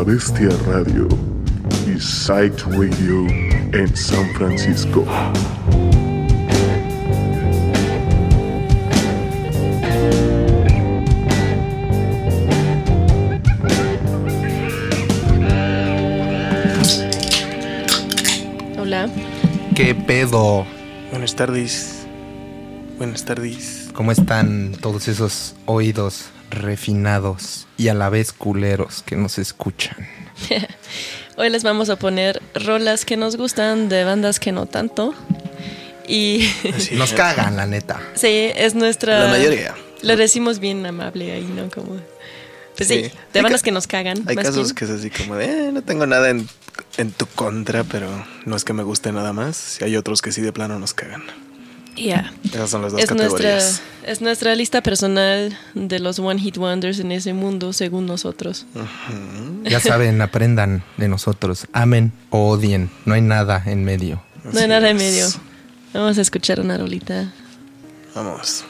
La Bestia Radio y Sight Radio en San Francisco. Hola. ¿Qué pedo? Buenas tardes. Buenas tardes. ¿Cómo están todos esos oídos refinados y a la vez culeros que nos escuchan? Hoy les vamos a poner rolas que nos gustan de bandas que no tanto. Y Nos cagan, la neta. sí, es nuestra. La mayoría. Lo decimos bien amable ahí, ¿no? Como. Pues sí, Sí. de bandas que nos cagan. Hay más casos bien. que es así como de, "Eh, no tengo nada en, en tu contra, pero no es que me guste nada más. Y hay otros que sí de plano nos cagan. Ya. Esas son las dos Es nuestra, categorías. es nuestra lista personal de los One Hit Wonders en ese mundo, según nosotros. Ya saben, aprendan de nosotros. Amen o odien. No hay nada en medio. No hay nada en medio. Vamos a escuchar una rolita. Vamos.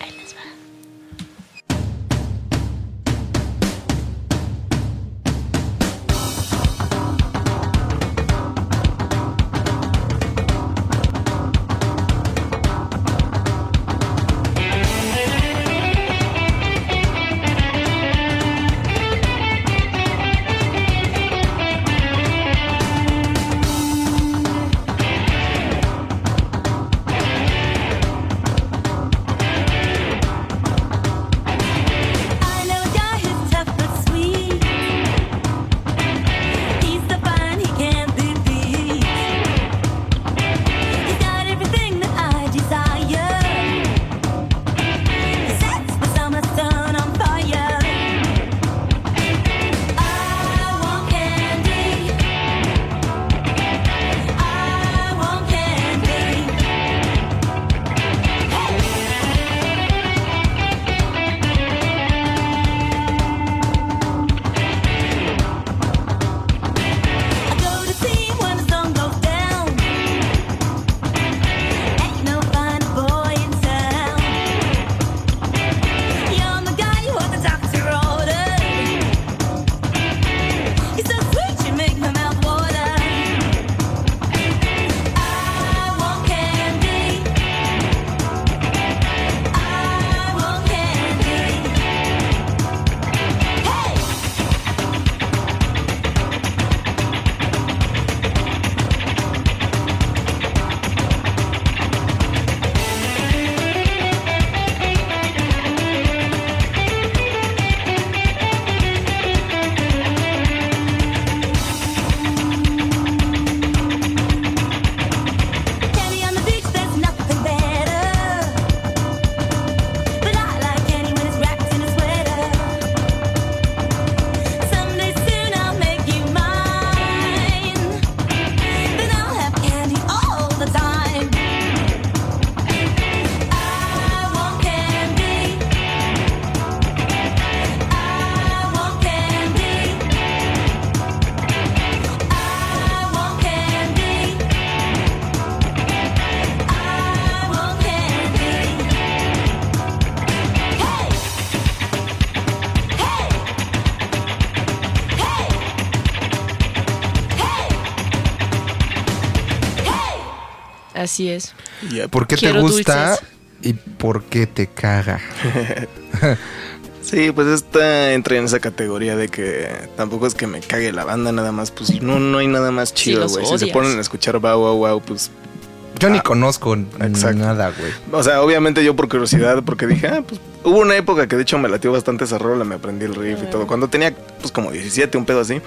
Así es. ¿Por qué te gusta dulces. y por qué te caga? Sí, pues esta entra en esa categoría de que tampoco es que me cague la banda, nada más, pues no, no hay nada más chido, güey. si se ponen a escuchar wow, wow, wow, pues Yo ni Ah, conozco exacto. nada, güey. O sea, obviamente yo por curiosidad, porque dije, ah, pues hubo una época que de hecho me latió bastante esa rola, me aprendí el riff y todo. Cuando tenía pues como 17, un pedo así.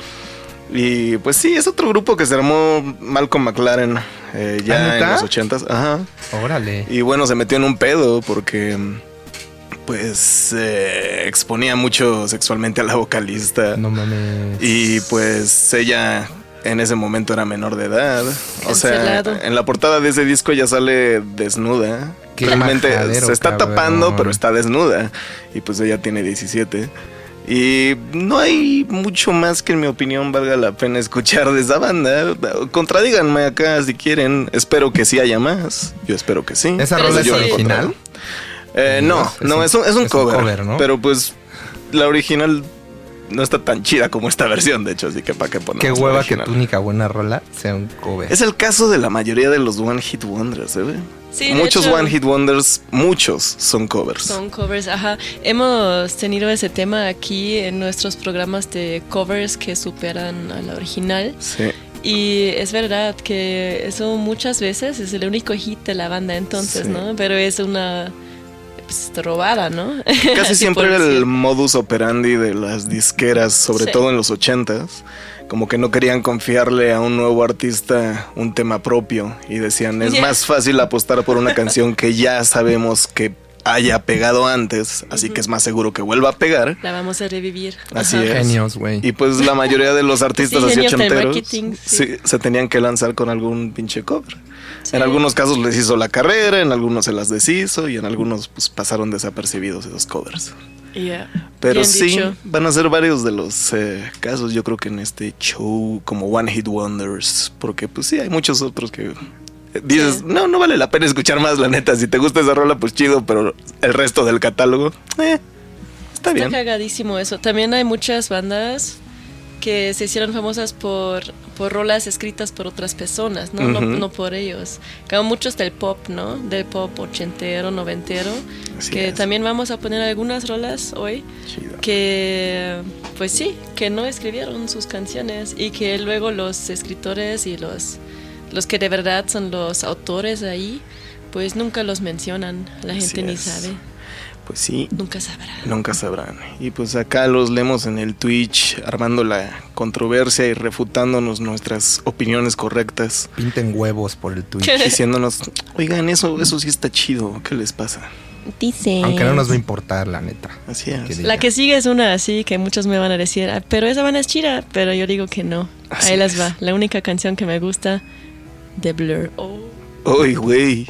Y pues sí, es otro grupo que se armó Malcolm McLaren eh, ¿Ah, ya en neta? los 80s. Ajá. Órale. Y bueno, se metió en un pedo porque pues eh, exponía mucho sexualmente a la vocalista. No mames. Y pues ella en ese momento era menor de edad. O sea, Cancelado. en la portada de ese disco ya sale desnuda. Qué Realmente majadero, se está cabrón. tapando, pero está desnuda. Y pues ella tiene 17. Y no hay mucho más que en mi opinión valga la pena escuchar de esa banda. Contradíganme acá si quieren. Espero que sí haya más. Yo espero que sí. ¿Esa rola es original? Eh, no, es no, un- es un, es un es un cover. cover, ¿no? Pero pues la original no está tan chida como esta versión, de hecho, así que para qué ponemos Qué la hueva que tu única buena rola sea un cover. Es el caso de la mayoría de los One Hit Wonders, ¿eh? Sí, muchos hecho- One Hit Wonders, muchos son covers. Son covers, ajá. Hemos tenido ese tema aquí en nuestros programas de covers que superan a la original. Sí. Y es verdad que eso muchas veces es el único hit de la banda entonces, Sí. ¿no? Pero es una pues, robada, ¿no? Casi siempre era el modus operandi de las disqueras, sobre Sí. todo en los ochentas. Como que no querían confiarle a un nuevo artista un tema propio y decían, es Yeah. más fácil apostar por una canción que ya sabemos que haya pegado antes, así que es más seguro que vuelva a pegar. La vamos a revivir. Así Ajá. es. Genios, güey. Y pues la mayoría de los artistas Sí, así ochenteros marketing, sí. sí, se tenían que lanzar con algún pinche cover. Sí. En algunos casos les hizo la carrera, en algunos se las deshizo y en algunos pues pasaron desapercibidos esos covers. Yeah. Pero Bien sí, dicho. van a ser varios de los eh, casos, yo creo que en este show, como One Hit Wonders, porque pues sí, hay muchos otros que dices, Sí. no, no vale la pena escuchar más, la neta, si te gusta esa rola, pues chido, pero el resto del catálogo, eh, está Está bien. cagadísimo eso. También hay muchas bandas que se hicieron famosas por, por rolas escritas por otras personas, ¿no? no, no por ellos. Como muchos del pop, ¿no? Del pop ochentero, noventero. Así que es. también vamos a poner algunas rolas hoy Chido. que, pues sí, que no escribieron sus canciones y que luego los escritores y los, los que de verdad son los autores ahí, pues nunca los mencionan. La gente Así ni es. sabe, Pues sí, nunca sabrá. Nunca sabrán. Y pues acá los leemos en el Twitch, armando la controversia y refutándonos nuestras opiniones correctas. Pinten huevos por el Twitch. Diciéndonos, oigan, eso, eso sí está chido, ¿qué les pasa? Dice. Aunque no nos va a importar, la neta. Así Que es. diga. La que sigue es una así que muchos me van a decir, "Ah, pero esa banda es chida, pero yo digo que no. Así Ahí las va. La única canción que me gusta de Blur. Oh. Uy, güey.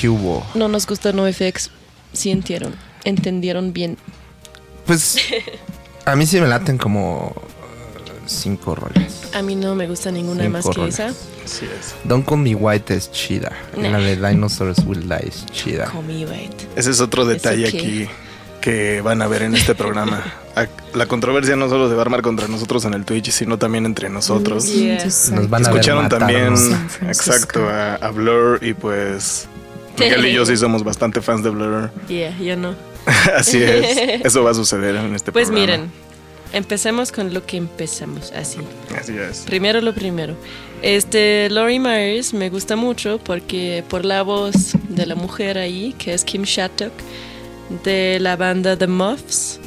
¿Qué hubo? No nos gusta NoFX. Sí entendieron. Entendieron bien. Pues a mí sí me laten como eh, cinco roles. A mí no me gusta ninguna Cinco más que roles. esa. Así es. Don't Call Me White es chida. Y La Nah. de Dinosaurs Will Die es chida. Call me right. Ese es otro detalle aquí que van a ver en este programa. La controversia no solo se va a armar contra nosotros en el Twitch, sino también entre nosotros. Yeah. Nos van a ver Escucharon también, exacto, a, a Blur y pues Miguel y yo sí somos bastante fans de Blur. Yeah, yo no. Así es, eso va a suceder en este Pues programa. miren, empecemos con lo que empezamos, así. Así es. Primero lo primero. Este, Lori Myers me gusta mucho porque por la voz de la mujer ahí, que es Kim Shattuck, de la banda The Muffs,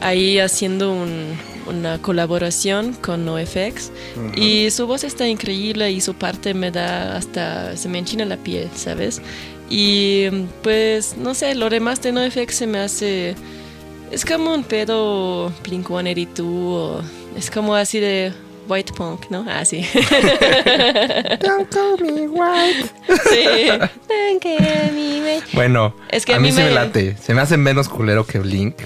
ahí haciendo un- una colaboración con NoFX. Y su voz está increíble y su parte me da hasta, se me enchina la piel, ¿sabes? Y pues, no sé, lo demás de NoFX se me hace... Es como un pedo Blink 182 o es como así de white punk, ¿no? Ah, sí. Don't Call Me White. sí. Don't call me white. Bueno, Es que a a mí mí sí me me- late. Se me hace menos culero que Blink.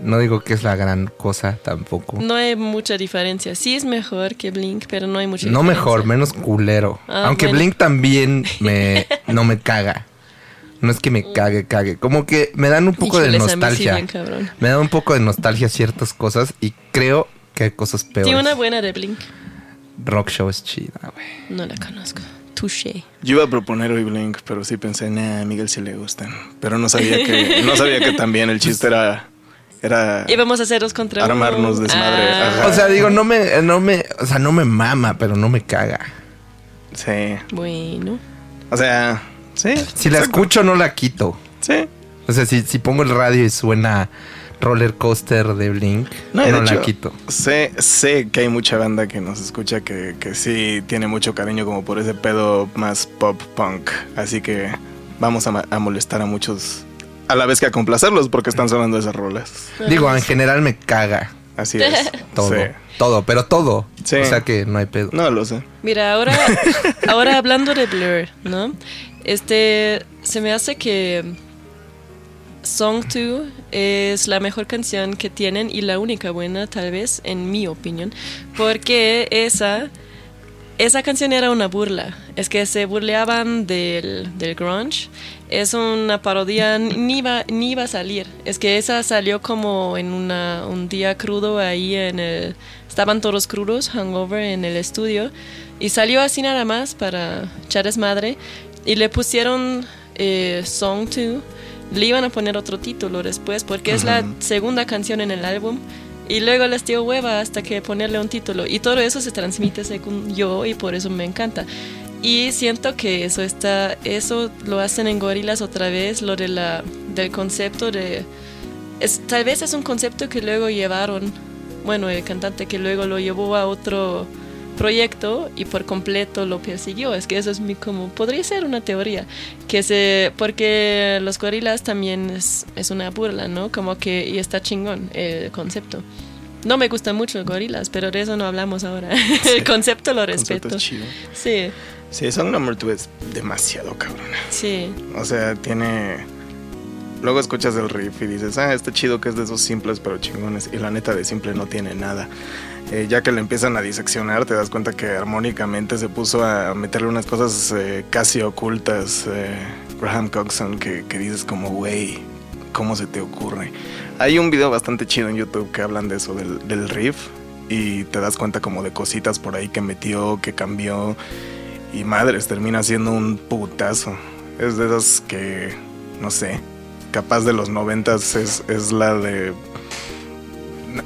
No digo que es la gran cosa tampoco. No hay mucha diferencia. Sí es mejor que Blink, pero no hay mucha No diferencia. mejor, menos culero. Ah, Aunque bueno. Blink también me no me caga. No es que me cague, cague. Como que me dan un poco de Híjoles, sí, nostalgia. bien. Me dan un poco de nostalgia ciertas cosas y creo que hay cosas peores. Sí, una buena de Blink. Rock Show es chida, güey. No la conozco. Touché. Yo iba a proponer hoy Blink, pero sí pensé, nah, a Miguel sí le gustan. Pero no sabía que, no sabía que también el chiste era, era Y vamos a haceros contra uno. Armarnos desmadre, Ah. O sea, digo, no me, no me, o sea, no me mama, pero no me caga. sí. Bueno. O sea, sí. Si la exacto. escucho, no la quito. Sí. O sea, si, si pongo el radio y suena roller coaster de Blink, no, la quito. Sé, sé que hay mucha banda que nos escucha que, que sí tiene mucho cariño como por ese pedo más pop punk. Así que vamos a, a molestar a muchos a la vez que a complacerlos porque están sonando esas rolas. Digo, en general me caga Así es. todo. Sí. Todo, pero todo. Sí. O sea que no hay pedo. No lo sé. Mira, ahora, ahora hablando de Blur, ¿no? Este, se me hace que Song 2 es la mejor canción que tienen y la única buena, tal vez, en mi opinión, porque esa, esa canción era una burla. Es que se burleaban del, del grunge. Es una parodia, ni iba, ni iba a salir. Es que esa salió como en una, un día crudo ahí en el... Estaban todos crudos, hungover en el estudio. Y salió así nada más para echar desmadre. Y le pusieron eh, Song 2. Le iban a poner otro título después porque es la segunda canción en el álbum. Y luego les dio hueva hasta que ponerle un título. Y todo eso se transmite según yo y por eso me encanta. Y siento que eso está, eso lo hacen en Gorilas otra vez, lo de la, del concepto de, es, tal vez es un concepto que luego llevaron, bueno, el cantante que luego lo llevó a otro proyecto y por completo lo persiguió. Es que eso es mi como, podría ser una teoría, que se, porque los gorilas también es, es una burla, ¿no? Como que, y está chingón el concepto. No me gusta mucho gorilas, pero de eso no hablamos ahora. el concepto lo Concepto respeto. es chido. Sí, Sí, Song Number 2 es demasiado cabrón. sí. O sea, tiene. Luego escuchas el riff y dices, ah, está chido que es de esos simples pero chingones. Y la neta de simple no tiene nada. Eh, ya que le empiezan a diseccionar, te das cuenta que armónicamente se puso a meterle unas cosas eh, casi ocultas. eh, Graham Coxon, que, que dices como, güey, ¿cómo se te ocurre? Hay un video bastante chido en YouTube que hablan de eso, del, del riff. Y te das cuenta como de cositas por ahí que metió, que cambió. Y madres, termina siendo un putazo. Es de esas que, no sé, capaz de los noventas es, es la de...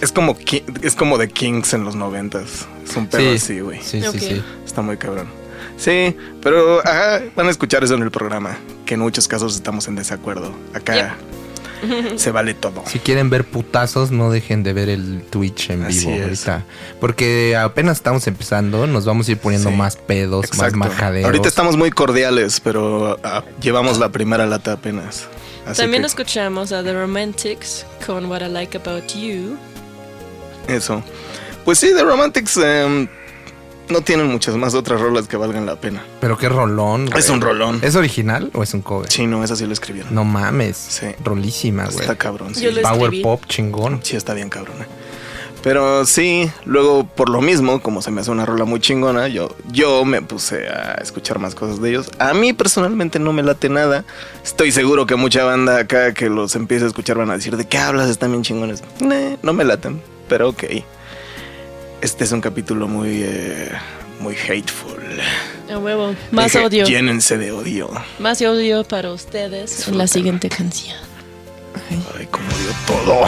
Es como, es como de Kings en los noventas. Es un pedo Sí, así, güey. Sí, sí, sí. Está muy cabrón. Sí, pero ajá, van a escuchar eso en el programa, que en muchos casos estamos en desacuerdo. Acá se vale todo. Si quieren ver putazos, no dejen de ver el Twitch en Así vivo es. ahorita. Porque apenas estamos empezando, nos vamos a ir poniendo Sí. más pedos, Exacto. más majaderos. Ahorita estamos muy cordiales, pero ah, llevamos la primera lata apenas. Así También que escuchamos a The Romantics con What I Like About You. eso. Pues sí, The Romantics em, no tienen muchas más otras rolas que valgan la pena. Pero qué rolón. güey. Es un rolón. ¿Es original o es un cover? Sí, no, esa sí lo escribieron. No mames. Sí. Rolísima, güey. Está cabrón. Sí. Yo lo Power pop chingón. Sí, está bien cabrona. Pero sí, luego por lo mismo, como se me hace una rola muy chingona, yo, yo me puse a escuchar más cosas de ellos. A mí personalmente no me late nada. Estoy seguro que mucha banda acá que los empiece a escuchar van a decir, ¿de qué hablas? Están bien chingones. Nah, no me laten, pero ok. Este es un capítulo muy, eh, muy hateful. A huevo. Más Dije, odio. Llénense de odio. Más odio para ustedes en la siguiente canción. Ay, como odio todo.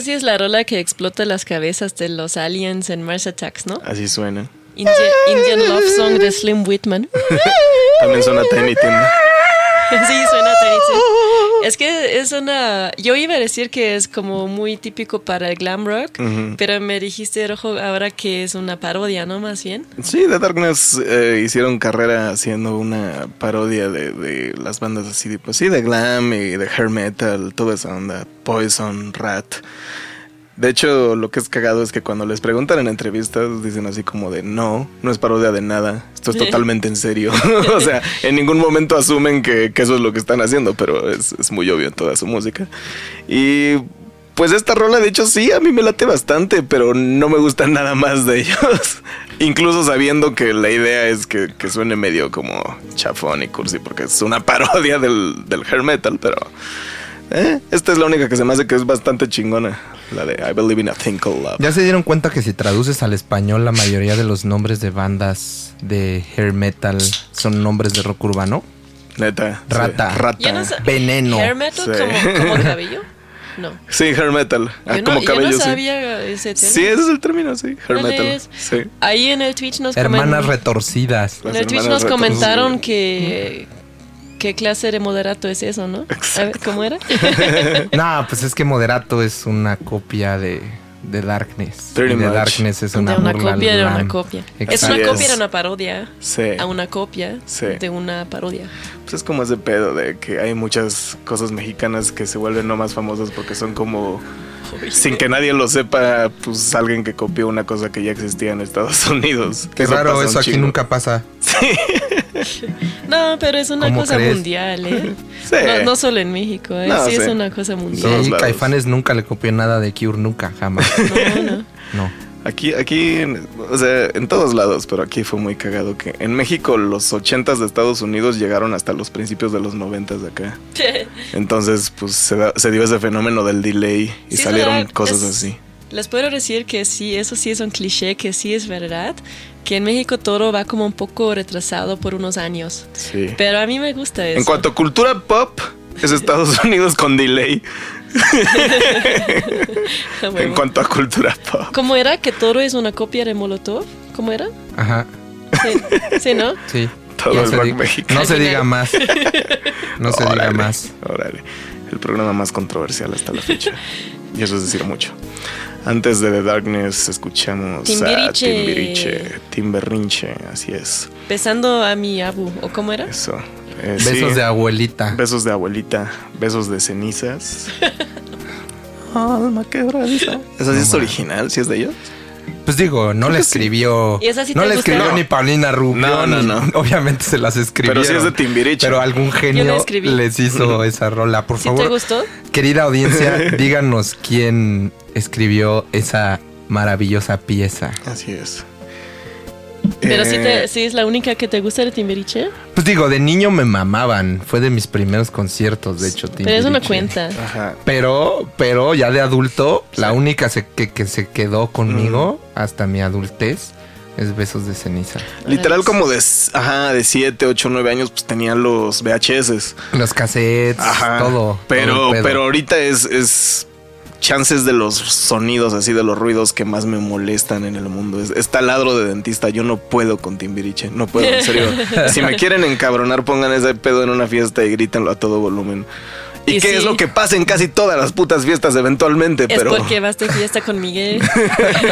Esa sí es la rola que explota las cabezas de los aliens en Mars Attacks, ¿no? Así suena. India- Indian Love Song de Slim Whitman. También suena Tiny Tim. sí, suena Tiny Tim. Es que es una... Yo iba a decir que es como muy típico para el glam rock, pero me dijiste, Rojo, ahora que es una parodia, ¿no? Más bien. Sí, The Darkness eh, hicieron carrera haciendo una parodia de, de las bandas así, de, pues sí, de glam y de hair metal, toda esa onda, Poison, Rat. De hecho, lo que es cagado es que cuando les preguntan en entrevistas, dicen así como de no, no es parodia de nada, esto es totalmente en serio. o sea, en ningún momento asumen que, que eso es lo que están haciendo, pero es, es muy obvio en toda su música. Y pues esta rola, de hecho, sí, a mí me late bastante, pero no me gusta nada más de ellos. Incluso sabiendo que la idea es que, que suene medio como chafón y cursi, porque es una parodia del, del hair metal, pero eh, esta es la única que se me hace que es bastante chingona. La de I Believe in a Thing Called Love. ¿Ya se dieron cuenta que si traduces al español la mayoría de los nombres de bandas de hair metal son nombres de rock urbano? Neta. sí. Rata. Rata. Yo no sé- Veneno. ¿Hair metal Sí. como, como cabello? No. Sí, hair metal. Ah, Yo no, como yo cabello, no sí. sabía ese término. Sí, ese es el término, sí. Hair ¿Cuál metal. Sí. Ahí en el Twitch nos Hermanas comen- retorcidas. En el Twitch nos retorcidas. comentaron que qué clase de moderato es eso, ¿no? A ver, ¿cómo era? No, pues es que Moderato es una copia de, de Darkness. Pretty Y de much. Darkness es una, de una copia de una copia. Es una copia de una parodia Sí. a una copia Sí. de una parodia. Pues es como ese pedo de que hay muchas cosas mexicanas que se vuelven no más famosas porque son como sin que nadie lo sepa, pues alguien que copió una cosa que ya existía en Estados Unidos. Qué Eso raro, eso aquí nunca pasa. No, pero es una ¿Cómo cosa crees? mundial, ¿eh? Sí. no, no solo en México, ¿eh? No, sí, es sí. una cosa mundial. lados. Caifanes nunca le copió nada de Cure, nunca, jamás. No, no. No. Aquí, aquí, o sea, en todos lados, pero aquí fue muy cagado que en México los 80s de Estados Unidos llegaron hasta los principios de los 90s de acá. Entonces, pues se, da- se dio ese fenómeno del delay y Sí, salieron ¿verdad? cosas Es- así. Les puedo decir que sí, eso sí es un cliché, que sí es verdad, que en México todo va como un poco retrasado por unos años. Sí. Pero a mí me gusta eso. En cuanto a cultura pop, es Estados Unidos con delay. En cuanto a cultura pop. ¿Cómo era? ¿Que todo es una copia de Molotov? ¿Cómo era? Ajá, Sí, sí ¿no? sí. Todo No el se rock diga- mexicano. No se diga más. No se diga más. Órale. El programa más controversial hasta la fecha. y eso es decir mucho. Antes de The Darkness escuchamos a Timbiriche. Timbiriche. Timberrinche, así es. Besando a mi abu, ¿o cómo era? Eso. Eh, Besos sí. de abuelita. Besos de abuelita, besos de cenizas. Alma quebradiza. ¿Esa sí es original? ¿Sí es de ellos? Pues digo, no le sí. escribió. ¿Y esa sí no le escribió No. ni Paulina Rubio. No, no, ni- no. Obviamente se las escribió. Pero sí es de Timbiriche. Pero algún genio les hizo esa rola. Por ¿Sí te favor, gustó? querida audiencia, díganos quién escribió esa maravillosa pieza. Así es. Pero sí, Eh, te, sí es la única que te gusta de Timbiriche. Pues digo, de niño me mamaban. Fue de mis primeros conciertos, de hecho. Pero eso no Timbiriche. cuenta. Ajá. Pero, pero ya de adulto, la única se- que, que se quedó conmigo hasta mi adultez es Besos de Ceniza. Literal como de, ajá, de 7, 8, 9 años, pues tenía los VHS. Los cassettes, Ajá. todo. Pero, todo pero ahorita es, es chances de los sonidos, así de los ruidos que más me molestan en el mundo. Es, es taladro de dentista. Yo no puedo con Timbiriche. No puedo, en serio. si me quieren encabronar, pongan ese pedo en una fiesta y grítenlo a todo volumen. ¿Y, Y qué sí. es lo que pasa en casi todas las putas fiestas eventualmente? Es pero, porque vas de fiesta con Miguel.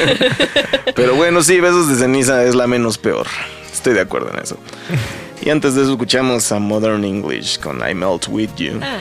pero bueno, sí, Besos de Ceniza es la menos peor. Estoy de acuerdo en eso. Y antes de eso escuchamos a Modern English con I Melt With You. Ah,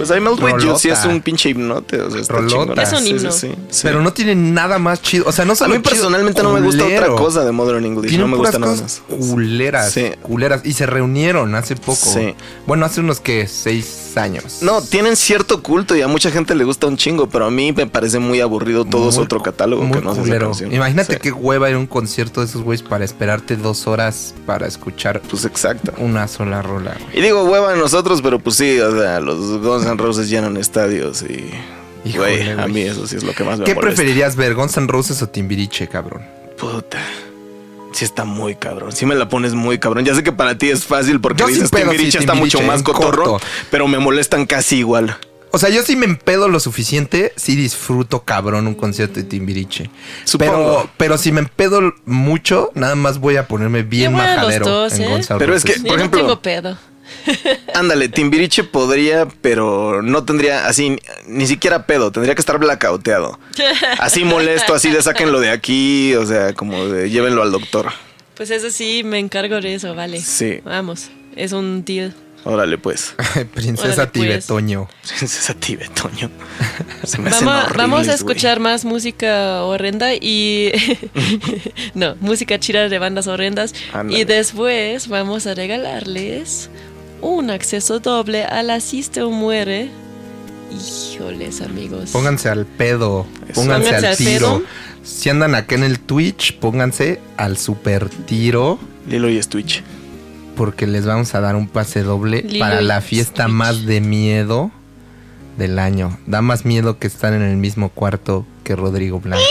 Pues I Melt With You sí es Rolota. un pinche himnote. O sea, está Rolota. chingona. Es un Sí, himno. sí, sí, sí. Pero no tiene nada más chido. O sea, no A solo mí chido, personalmente no me gusta otra cosa de Modern English. Tiene no me puras gusta nada más. culeras, Sí. culeras. Y se reunieron hace poco. Sí. Bueno, hace unos que seis años. No, tienen cierto culto y a mucha gente le gusta un chingo, pero a mí me parece muy aburrido todo su Muy otro cu- catálogo muy que no es culero. canción. Imagínate Sí. qué hueva ir a un concierto de esos güeyes para esperarte dos horas para escuchar Pues exacto. una sola rola. güey. Y digo hueva a nosotros, pero pues sí, o sea, los Guns N' Roses llenan estadios y... Híjole, Güey, a mí eso sí es lo que más me ¿Qué molesta. preferirías ver, Guns N' Roses o Timbiriche, cabrón? Puta. Sí está muy cabrón. Sí me la pones muy cabrón. Ya sé que para ti es fácil porque Yo dices pedo, Timbiriche sí, está mucho más cotorro, corto. pero me molestan casi igual. O sea, yo sí me empedo lo suficiente, sí disfruto cabrón un concierto de Timbiriche. Supongo. Pero, pero si me empedo mucho, nada más voy a ponerme bien majadero dos, en ¿eh? Pero es que- yo Por no ejemplo- tengo pedo. Ándale, Timbiriche podría, pero no tendría así, ni siquiera pedo, tendría que estar blackouteado. Así molesto, así de sáquenlo de aquí, o sea, como de llévenlo al doctor. Pues eso sí, me encargo de eso, vale. Sí. Vamos, es un deal. Órale, pues. Princesa Órale, pues. Tibetoño. Princesa Tibetoño. Se me hacen Vamos, vamos a escuchar más música horrenda y... no, música chida de bandas horrendas. Ándale. Y después vamos a regalarles un acceso doble a la Asiste o Muere. Híjoles, amigos. Pónganse al pedo, pónganse, Pónganse al al tiro. pedo. Si andan acá en el Twitch, pónganse al super tiro. Lilo y Stitch. Porque les vamos a dar un pase doble Lilo para la fiesta más de miedo del año. Da más miedo que estar en el mismo cuarto que Rodrigo Blanco.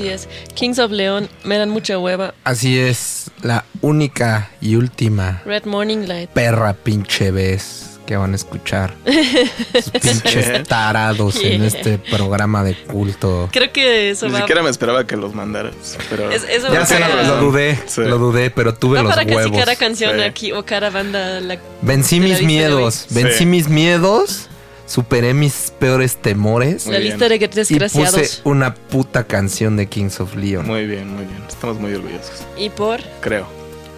Así es. Kings of Leon me dan mucha hueva. Así es, la única y última Red Morning Light. perra pinche vez que van a escuchar. Sus pinches tarados en este programa de culto. Creo que eso Ni va, siquiera me esperaba que los mandaras. Pero es- eso Ya sé, lo dudé, Sí. lo dudé, pero tuve va los para casi huevos. cada canción Sí. aquí o cada banda. La, Vencí mis miedos, vencí Sí. mis miedos, superé mis peores temores Muy la bien. lista de y desgraciados. puse una puta canción de Kings of Leon. muy bien, muy bien. Estamos muy orgullosos. Y por. Creo.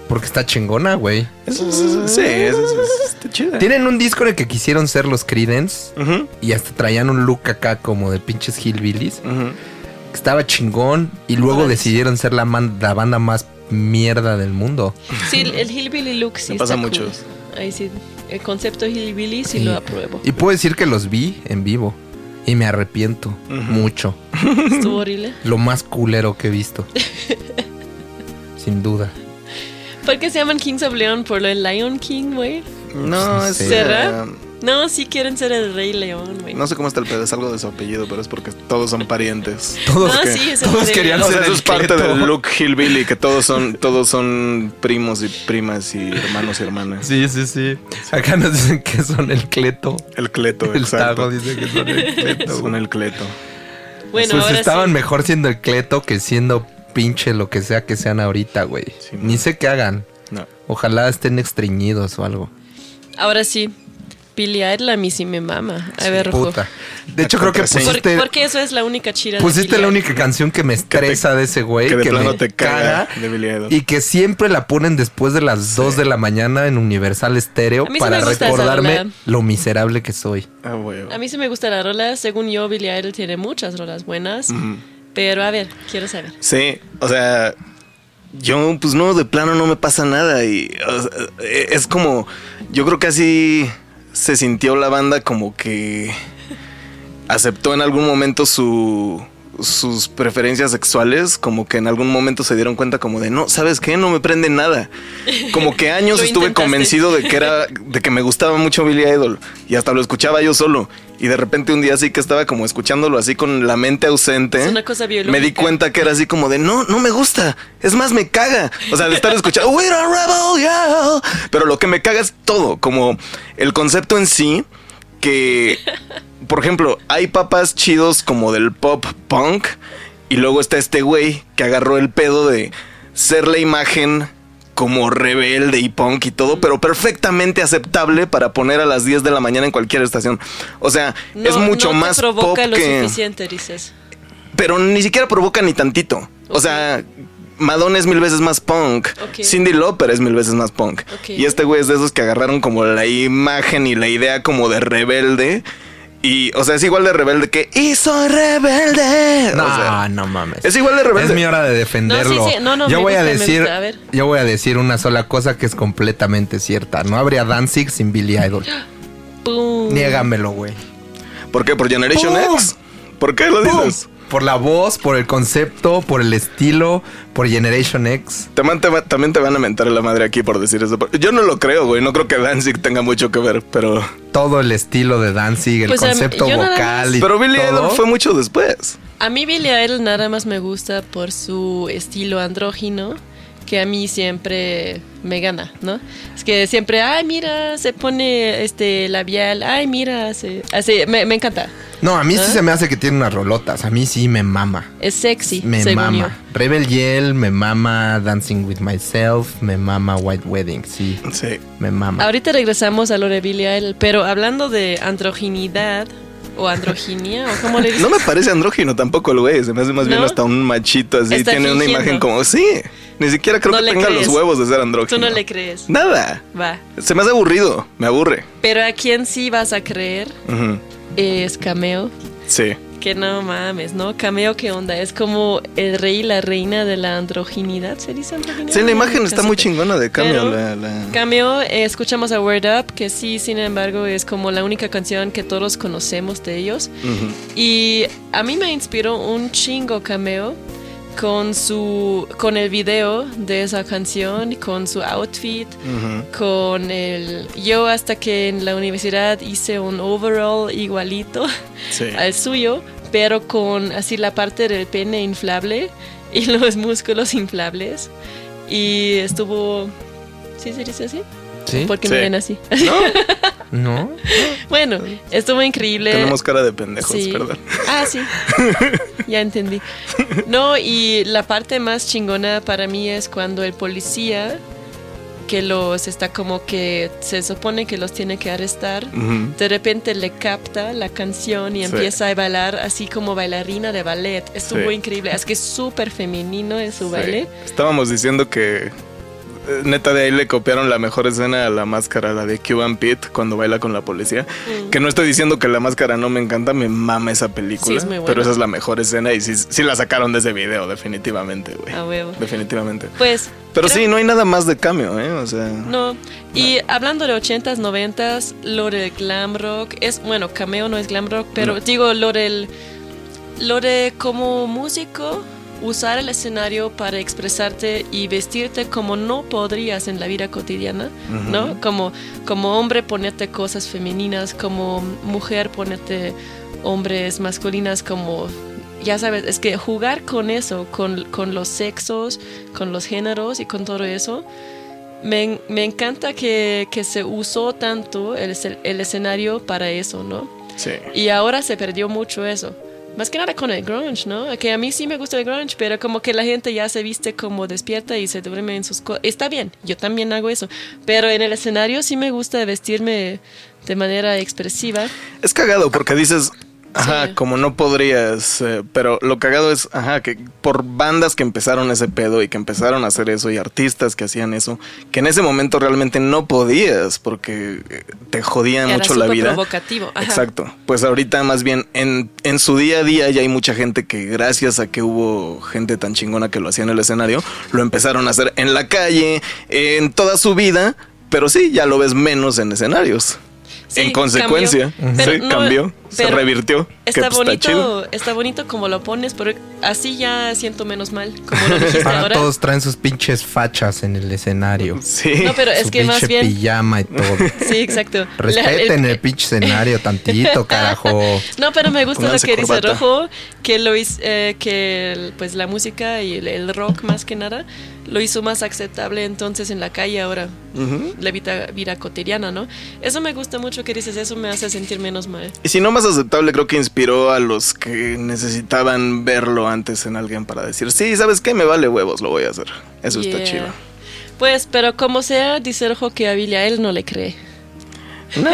Porque está chingona, güey. Eso, eso- sí, eso, eso- eso está chida. Tienen un disco en el que quisieron ser los Creedence y hasta traían un look acá como de pinches hillbillies. que Estaba chingón y luego decidieron ser la, man- la banda más mierda del mundo. Sí, el, el Hillbilly look sí Me pasa está mucho. cool. Ahí sí. El concepto Hillbilly sí Y- lo apruebo. Y puedo decir que los vi en vivo y me arrepiento mucho. Estuvo horrible. Lo más culero que he visto. Sin duda. ¿Por qué se llaman Kings of Leon? ¿Por lo del Lion King, güey? No, es. ¿Será? eh, No, sí quieren ser el Rey León, güey. no sé cómo está el pedo, es algo de su apellido, pero es porque todos son parientes. Todos, No, que- sí, es el todos querían ser eso el es parte del look hillbilly, que todos son, todos son primos y primas y hermanos y hermanas. Sí, sí, sí. Acá nos dicen que son el Cleto. El cleto, El exacto. Tago dice que son el Cleto. Son el cleto. Bueno, pues ahora estaban sí. mejor siendo el Cleto que siendo pinche lo que sea que sean ahorita, güey. Sí, Ni sé qué hagan. No. Ojalá estén extrañidos o algo. Ahora sí. Billy Idol a mí sí me mama. A ver. Puta. De hecho, creo que contraseña. ¿Por- pusiste, porque eso es la única chira de pusiste Billy la única canción que me estresa de ese güey. que de plano me te caga de Billy Idol. Y que siempre la ponen después de las 2 de la mañana en Universal Stereo sí para recordarme lo miserable que soy. Ah. A mí sí me gusta la rola. Según yo, Billy Idol tiene muchas rolas buenas. Pero a ver, quiero saber. Sí, o sea, yo pues no, de plano no me pasa nada y o sea, eh, es como, yo creo que así se sintió la banda como que aceptó en algún momento su sus preferencias sexuales, como que en algún momento se dieron cuenta como de, no, ¿sabes qué? No me prende nada. Como que años estuve intentaste. convencido de que era, de que me gustaba mucho Billy Idol y hasta lo escuchaba yo solo. Y de repente un día sí que estaba como escuchándolo así con la mente ausente. Es una cosa biológica. Me di cuenta que era así como de, no, no me gusta. Es más, me caga. O sea, de estar escuchando, we're a rebel, yeah. Pero lo que me caga es todo, como el concepto en sí, que, por ejemplo, hay papas chidos como del pop punk, y luego está este güey que agarró el pedo de ser la imagen como rebelde y punk y todo, pero perfectamente aceptable para poner a las 10 de la mañana en cualquier estación. O sea, No, es mucho no te más pop provoca lo que suficiente, dices. pero ni siquiera provoca ni tantito. O sea, Madonna es mil veces más punk. Ok. Cindy Lauper es mil veces más punk. Y este güey es de esos que agarraron como la imagen y la idea como de rebelde. Y, o sea, es igual de rebelde que ¡Y soy rebelde! No, O sea, no mames. es igual de rebelde. Es mi hora de defenderlo. No, sí, sí. No, no, yo voy a gusta, decir, gusta. A ver. yo voy a decir una sola cosa que es completamente cierta. No habría Danzig sin Billy Idol. ¡Pum! Niégamelo, güey. ¿Por qué? ¿Por Generation ¡Pum! X? ¿Por qué lo ¡Pum! dices? Por la voz, por el concepto, por el estilo, por Generation X. También te, va- también te van a mentar la madre aquí por decir eso. Yo no lo creo, güey. No creo que Danzig tenga mucho que ver, pero... Todo el estilo de Danzig, el Pues, concepto vocal más- y Pero Billy todo. Idol fue mucho después. A mí Billy Idol nada más me gusta por su estilo andrógino, que a mí siempre me gana, ¿no? Es que siempre, ay, mira, se pone este labial, ay, mira, se, así, me, me encanta. No, a mí sí se me hace que tiene unas rolotas. A mí sí me mama. Es sexy, Me según mama. yo. Rebel Yell, me mama Dancing with Myself, me mama White Wedding, sí, Sí. me mama. Ahorita regresamos a lo de Billy Idol, pero hablando de androginidad o androginia, o cómo le dices. No me parece andrógino tampoco el güey. Se me hace más bien hasta un machito así. Está Tiene una imagen como. Sí. Ni siquiera creo No que tenga crees. los huevos de ser andrógino. Tú no le crees. Nada. Va. Se me hace aburrido. Me aburre. Pero a quién sí vas a creer es Cameo. Sí. Que no mames, ¿no? Cameo, ¿qué onda? Es como el rey y la reina de la androginidad, ¿se dice androginidad? Sí, la imagen está muy chingona de la- la- Cameo, eh, escuchamos a Word Up, que sí, sin embargo, es como la única canción que todos conocemos de ellos. Y a mí me inspiró un chingo Cameo con su con el video de esa canción, con su outfit, con el yo hasta que en la universidad hice un overall igualito Sí. al suyo, pero con así la parte del pene inflable y los músculos inflables y estuvo ¿Sí se dice así? ¿Sí? ¿Por qué Sí. me ven así? ¿No? bueno, estuvo increíble. Tenemos cara de pendejos, Sí. perdón. Ah, sí. ya entendí. No, y la parte más chingona para mí es cuando el policía que los está como que se supone que los tiene que arrestar, de repente le capta la canción y Sí. empieza a bailar así como bailarina de ballet. Estuvo Sí. increíble. Es que es súper femenino en su Sí. baile. Estábamos diciendo que neta de ahí le copiaron la mejor escena a la máscara, la de Cuban Pete, cuando baila con la policía. Mm. Que no estoy diciendo que la máscara no me encanta, me mama esa película. Sí, es. Pero esa es la mejor escena y sí, sí la sacaron de ese video, definitivamente, güey. A huevo. Definitivamente. Pues. Pero creo- sí, no hay nada más de cambio, ¿eh? O sea. No, y hablando de 80s, 90s, lo de glam rock, es, bueno, cameo no es glam rock, pero No. digo, lo del, lo de como músico, usar el escenario para expresarte y vestirte como no podrías en la vida cotidiana, ¿no? Como, como hombre ponerte cosas femeninas, como mujer ponerte hombres masculinas, como ya sabes, es que jugar con eso, con, con los sexos, con los géneros y con todo eso, me, me encanta que, que se usó tanto el, el escenario para eso, ¿no? Sí. Y ahora se perdió mucho eso. Más que nada con el grunge, ¿no? Que a mí sí me gusta el grunge, pero como que la gente ya se viste como despierta y se duerme en sus cosas. Está bien, yo también hago eso. Pero en el escenario sí me gusta vestirme de manera expresiva. Es cagado porque dices, ajá, Sí. como no podrías, eh, pero lo cagado es, ajá, que por bandas que empezaron ese pedo y que empezaron a hacer eso y artistas que hacían eso, que en ese momento realmente no podías porque eh, te jodía Era mucho la vida. provocativo. Ajá. Exacto. Pues ahorita más bien en, en su día a día ya hay mucha gente que gracias a que hubo gente tan chingona que lo hacía en el escenario, lo empezaron a hacer en la calle, en toda su vida, pero sí, ya lo ves menos en escenarios. Sí, en consecuencia, cambió. sí, no, cambió, se pero revirtió. Está pues, está chido. bonito, está bonito como lo pones, pero así ya siento menos mal, como lo dijiste Ahora ahora. todos traen sus pinches fachas en el escenario. Sí. No, pero es Su que más pinche bien. pijama y todo. Sí, exacto. La- Respeten el- el pinche escenario tantito, carajo. No, pero me gusta lo que dice corbata. Rojo, que lo eh, que el- pues la música y el, el rock más que nada lo hizo más aceptable entonces en la calle ahora, Ujú. la vida, vida cotidiana, ¿no? Eso me gusta mucho que dices, eso me hace sentir menos mal. Y si no más aceptable, creo que inspiró a los que necesitaban verlo antes en alguien para decir, sí, ¿sabes qué? Me vale huevos, lo voy a hacer. Eso está chido. Pues, pero como sea, dice que a Billy a él no le cree. No,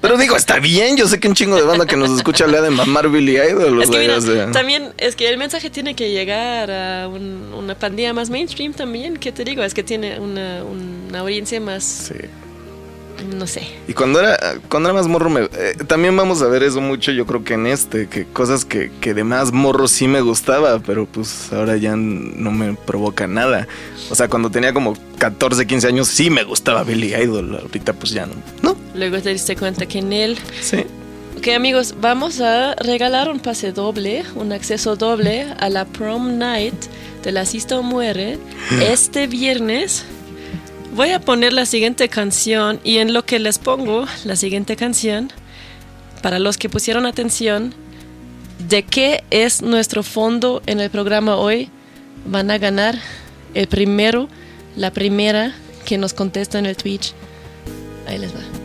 pero digo, está bien. Yo sé que un chingo de banda que nos escucha le ha de mamar Billy Idol. Es que mira, o sea. también es que el mensaje tiene que llegar a un- una pandilla más mainstream también, ¿qué te digo? Es que tiene una, una audiencia más, Sí. No sé. Y cuando era, cuando era más morro, me- eh, también vamos a ver eso mucho, yo creo que en este, que cosas que, que de más morro sí me gustaba, pero pues ahora ya no me provoca nada. O sea, cuando tenía como 14, 15 años sí me gustaba Billy Idol, ahorita pues ya no. No, Luego te diste cuenta que en él sí. Ok amigos, vamos a regalar un pase doble, un acceso doble a la prom night de la Sista Muere este viernes. Voy a poner la siguiente canción y en lo que les pongo la siguiente canción, para los que pusieron atención, de qué es nuestro fondo en el programa hoy, van a ganar el primero, la primera que nos contesta en el Twitch. Ahí les va.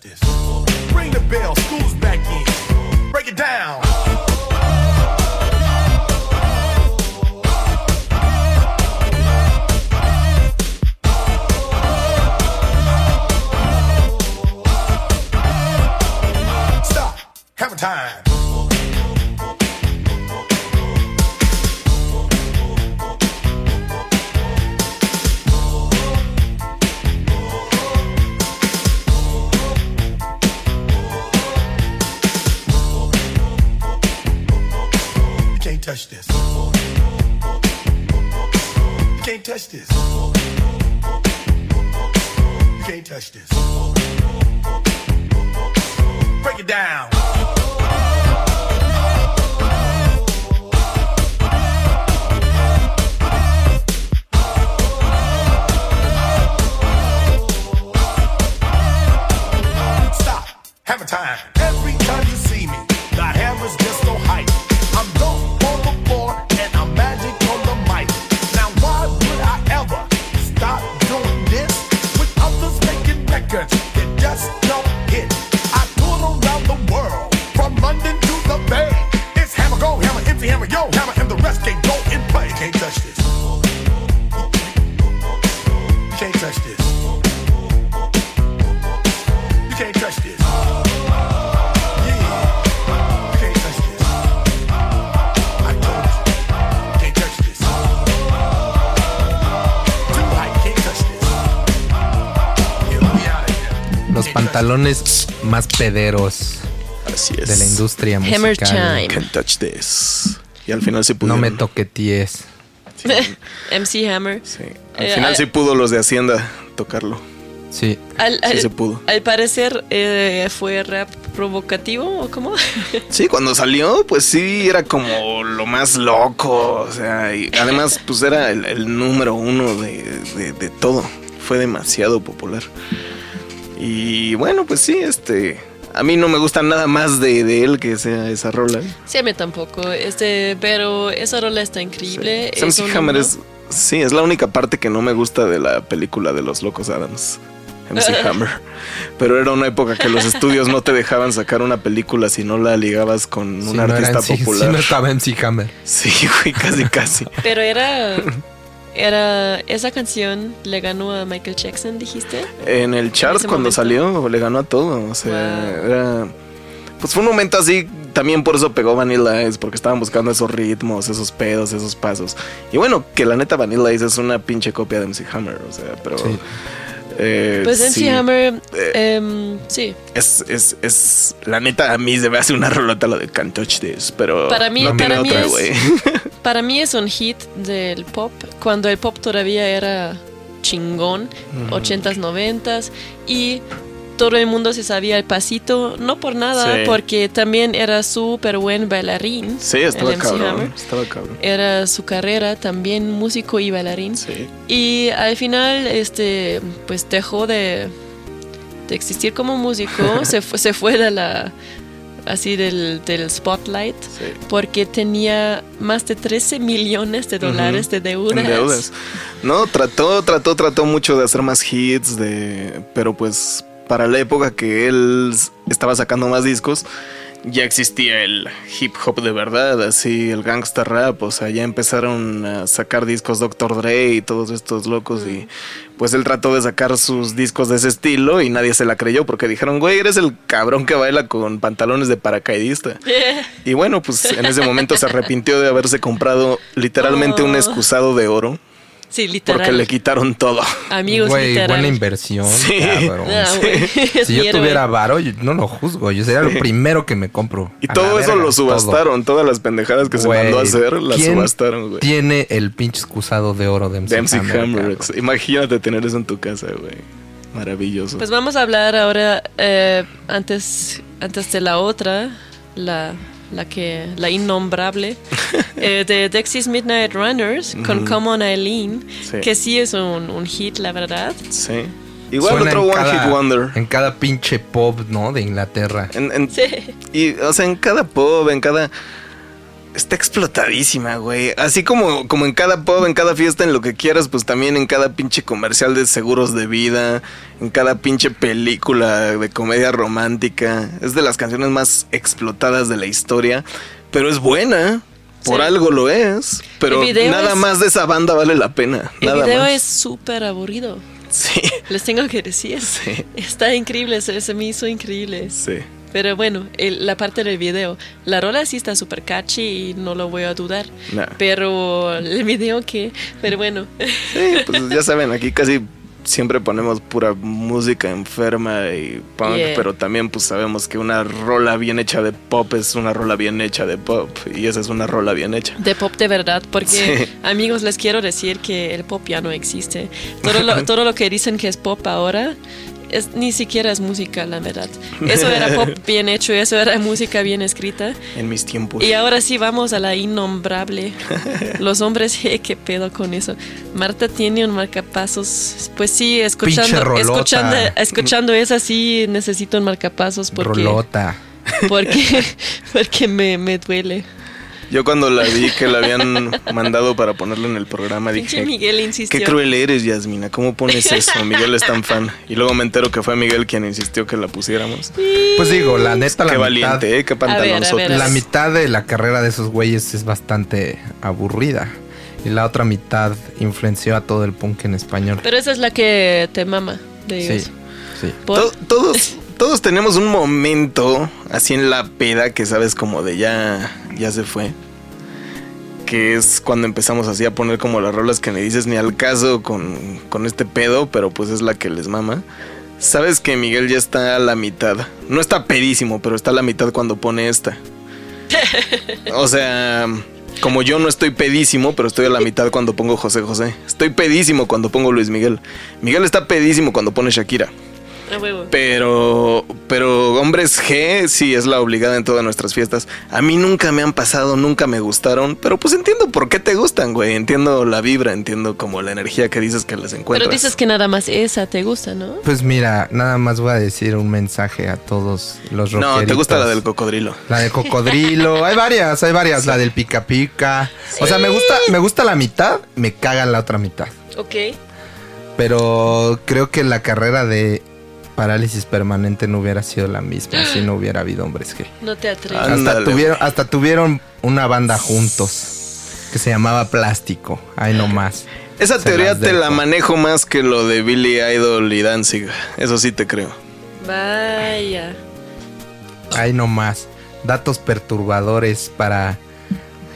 Can't, you can't touch this. You can't touch this. Break it down. Stop. Time. Every time pantalones más pederos Así es. de la industria musical. Hammer time. Can't touch this. Y al final sí No pudieron. me toqueties. MC Hammer. Sí. Al Eh, final al- sí pudo los de Hacienda tocarlo. Sí. Al, Sí se pudo. al parecer eh, fue rap provocativo o cómo? Sí, cuando salió, pues sí, era como lo más loco. O sea, y además, pues era el, el número uno de, de- de todo. Fue demasiado popular. Y bueno, pues sí, este. A mí no me gusta nada más de, de él que sea esa rola. sí, a mí tampoco. Este, pero esa rola está increíble. Sam es Hammer es. Sí, es la única parte que no me gusta de la película de los locos Adams. MC Hammer. Pero era una época que los estudios no te dejaban sacar una película si no la ligabas con un no artista MC si popular. no estaba MC Hammer. Sí, güey, casi, casi. Pero era. Era. Esa canción le ganó a Michael Jackson, dijiste. En el chart cuando momento. salió le ganó a todo. O sea, Wow. era. Pues fue un momento así. También por eso pegó Vanilla Ice, porque estaban buscando esos ritmos, esos pedos, esos pasos. Y bueno, que la neta Vanilla Ice es una pinche copia de MC Hammer, o sea, pero. Sí. Eh, Pues MC sí, Hammer. eh, em, sí. Es, es, es. La neta, a mí se me hace una rolota lo de Can't Touch This, pero. Para mí- no para mí otra, es-. Para mí es un hit del pop. Cuando el pop todavía era chingón. 80s, 90s. Y todo el mundo se sabía el pasito. No por nada, Sí. porque también era súper buen bailarín. Sí, estaba cabrón. Estaba cabrón. Era su carrera también músico y bailarín. Sí. Y al final, este, pues dejó de, de existir como músico, se, fue, se fue de la, así del, del spotlight, Sí. porque tenía más de 13 millones de dólares de deudas. Deudas. No, trató, trató, trató mucho de hacer más hits, de, pero pues para la época que él estaba sacando más discos, ya existía el hip hop de verdad, así el gangsta rap, o sea, ya empezaron a sacar discos Dr. Dre y todos estos locos y pues él trató de sacar sus discos de ese estilo y nadie se la creyó porque dijeron, güey, eres el cabrón que baila con pantalones de paracaidista. Y bueno, pues en ese momento se arrepintió de haberse comprado literalmente un Oh. excusado de oro Sí, literal. porque le quitaron todo. Amigos, Güey, literal. buena inversión, Sí. cabrón. Ah, Si yo tuviera varo, yo no lo juzgo. Yo sería lo primero que me compro. Y todo eso verga, lo subastaron, todas las pendejadas que se mandó a hacer, las ¿quién subastaron, güey. Tiene el pinche excusado de oro de MC, De MC Hammer? Imagínate tener eso en tu casa, güey. Maravilloso. Pues vamos a hablar ahora eh, antes, antes de la otra, la, la que la innombrable, eh, de Dexys Midnight Runners con Ujú. Come On Eileen, Sí. que sí es un, un hit, la verdad. Sí. Igual Suena otro One cada- Hit Wonder. En cada pinche pop, ¿no? De Inglaterra. En- en- Sí. y, o sea, en cada pub, en cada. Está explotadísima, güey. Así como, como en cada pub, en cada fiesta, en lo que quieras, pues también en cada pinche comercial de seguros de vida, en cada pinche película de comedia romántica. Es de las canciones más explotadas de la historia, pero es buena. Por Sí. algo lo es. Pero nada es- más de esa banda vale la pena. El nada video más. es súper aburrido. Sí, Les tengo que decir. sí, Está increíble, se, se me hizo increíble. sí. Pero bueno, el- la parte del video. La rola sí está súper catchy y no lo voy a dudar. Nah. Pero el video que... Pero bueno. Sí, pues ya saben, aquí casi siempre ponemos pura música enferma y punk, Yeah. pero también pues sabemos que una rola bien hecha de pop es una rola bien hecha de pop y esa es una rola bien hecha. De pop de verdad, porque Sí. amigos, les quiero decir que el pop ya no existe. Todo lo, todo lo que dicen que es pop ahora es, ni siquiera es música, la verdad. Eso era pop bien hecho, eso era música bien escrita. En mis tiempos. Y ahora sí vamos a la innombrable. Los hombres, qué pedo con eso. Marta tiene un marcapasos. Pues sí, escuchando, escuchando, escuchando esa sí necesito un marcapasos porque, Rolota. porque, porque me, me duele. Yo cuando la vi que la habían mandado para ponerla en el programa dije, Miguel insistió. qué cruel eres, Yasmina, ¿cómo pones eso? Miguel es tan fan. Y luego me entero que fue Miguel quien insistió que la pusiéramos. Pues digo, la neta, la qué mitad, valiente, ¿eh? Qué pantalonzote. la mitad de la carrera de esos güeyes es bastante aburrida. Y la otra mitad influenció a todo el punk en español. Pero esa es la que te mama de ellos. Sí, sí. Todos, todos tenemos un momento así en la peda que sabes como de ya, ya se fue. Que es cuando empezamos así a poner como las rolas que me dices ni al caso con, con este pedo, pero pues es la que les mama. Sabes que Miguel ya está a la mitad. No está pedísimo, pero está a la mitad cuando pone esta. O sea, como yo no estoy pedísimo, pero estoy a la mitad cuando pongo José José. Estoy pedísimo cuando pongo Luis Miguel. Miguel está pedísimo cuando pone Shakira. A huevo. Pero, pero hombres G sí es la obligada en todas nuestras fiestas. A mí nunca me han pasado, nunca me gustaron, pero pues entiendo por qué te gustan, güey. Entiendo la vibra, entiendo como la energía que dices que les encuentras. Pero dices que nada más esa te gusta, ¿no? Pues mira, nada más voy a decir un mensaje a todos los rockeritos. no, te gusta la del cocodrilo. La de cocodrilo, hay varias, hay varias, la del pica pica. O sea, me gusta, me gusta la mitad, me caga la otra mitad. Ok. Pero creo que la carrera de parálisis permanente no hubiera sido la misma si no hubiera habido hombres G. No te atreves. Hasta tuvieron, hasta tuvieron una banda juntos que se llamaba Plástico. Ahí nomás. Esa Se teoría te la manejo más que lo de Billy Idol y Danzig. Eso sí te creo. Vaya. Ahí nomás. Datos perturbadores para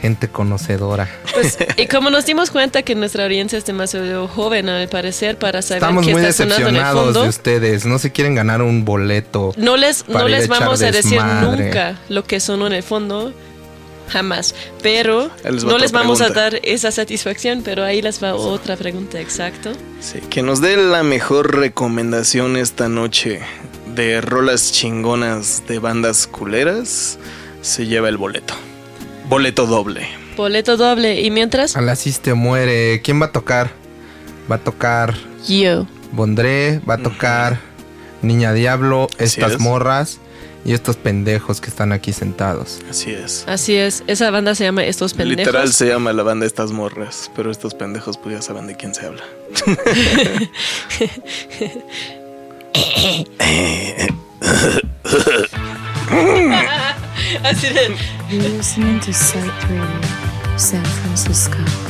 gente conocedora. Pues, y como nos dimos cuenta que nuestra audiencia es demasiado joven, al parecer, para saber Estamos qué muy está sonando en el decepcionados fondo, de ustedes. No se quieren ganar un boleto. no les, no a les vamos a decir desmadre. nunca lo que sonó en el fondo. Jamás. Pero les no les vamos a pregunta. dar esa satisfacción, pero ahí les va otra pregunta, exacto. Sí, que nos dé la mejor recomendación esta noche de rolas chingonas de bandas culeras. Se lleva el boleto. Boleto doble. Boleto doble. Y mientras, A la te muere. ¿Quién va a tocar? Va a tocar yo. Bondré, va a tocar Niña Diablo, estas es. morras y estos pendejos que están aquí sentados. Así es. Así es. Esa banda se llama Estos Pendejos. Literal se llama la banda Estas Morras, pero estos pendejos pues ya saben de quién se habla. Así de. You're listening to Psych Radio, San Francisco.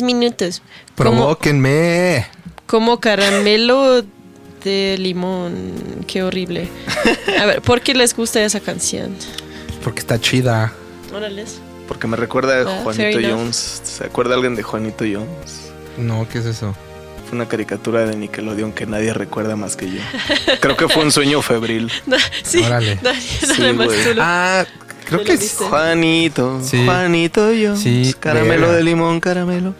Dos minutos. Como, Provóquenme. como caramelo de limón. Qué horrible. A ver, ¿por qué les gusta esa canción? Porque está chida. Órales. Porque me recuerda a Ah, Juanito. Jones. ¿Se acuerda alguien de Juanito Jones? No, ¿qué es eso? Fue una caricatura de Nickelodeon que nadie recuerda más que yo. Creo que fue un sueño febril. No, sí, Órale. nadie- Sí, nada más güey. tú lo- Ah, creo ¿Tú que es. Juanito, Sí. Juanito Jones. Sí, caramelo verga. de limón, caramelo.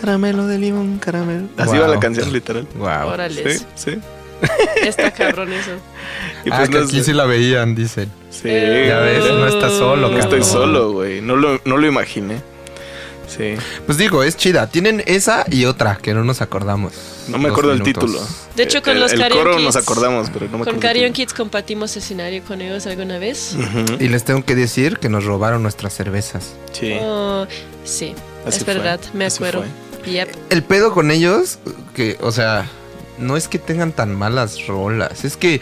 Caramelo de limón, caramelo. Así Wow. va la canción, literal. Wow. Órales. Sí, sí. Está cabrón eso. Y ah, pues que no aquí sí la veían, dicen. Sí. Ya ves, no estás solo, No cabrón. estoy solo, güey. No lo, no lo imaginé. Sí. Pues digo, es chida. Tienen esa y otra que no nos acordamos. No me acuerdo el minutos. título. De hecho, con el, los el coro Kids- nos acordamos, pero no me Con el Kids compartimos escenario con ellos alguna vez. título. Ujú. Y les tengo que decir que nos robaron nuestras cervezas. Sí. Oh, sí, Así es fue, verdad, me así acuerdo. Yep. El pedo con ellos, que, o sea, no es que tengan tan malas rolas, es que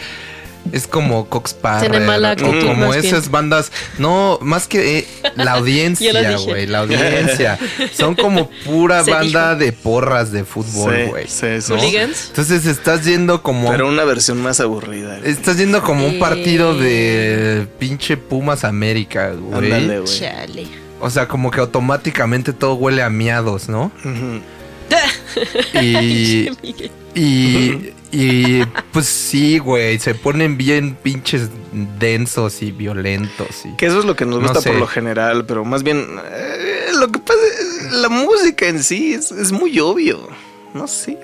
es como Cox mala o como bien. esas bandas, no, más que eh, la audiencia, güey, la audiencia. Son como pura Se banda de porras de fútbol, güey. sí, sí. Entonces estás yendo como Pero una versión más aburrida. estás yendo como un partido de pinche Pumas América, güey. Chale. O sea, como que automáticamente todo huele a miados, ¿no? Y Y, y pues sí, güey, se ponen bien pinches densos y violentos. Y... Que eso es lo que nos No gusta sé. por lo general, pero más bien eh, lo que pasa es la música en sí es, es muy obvio. No sé.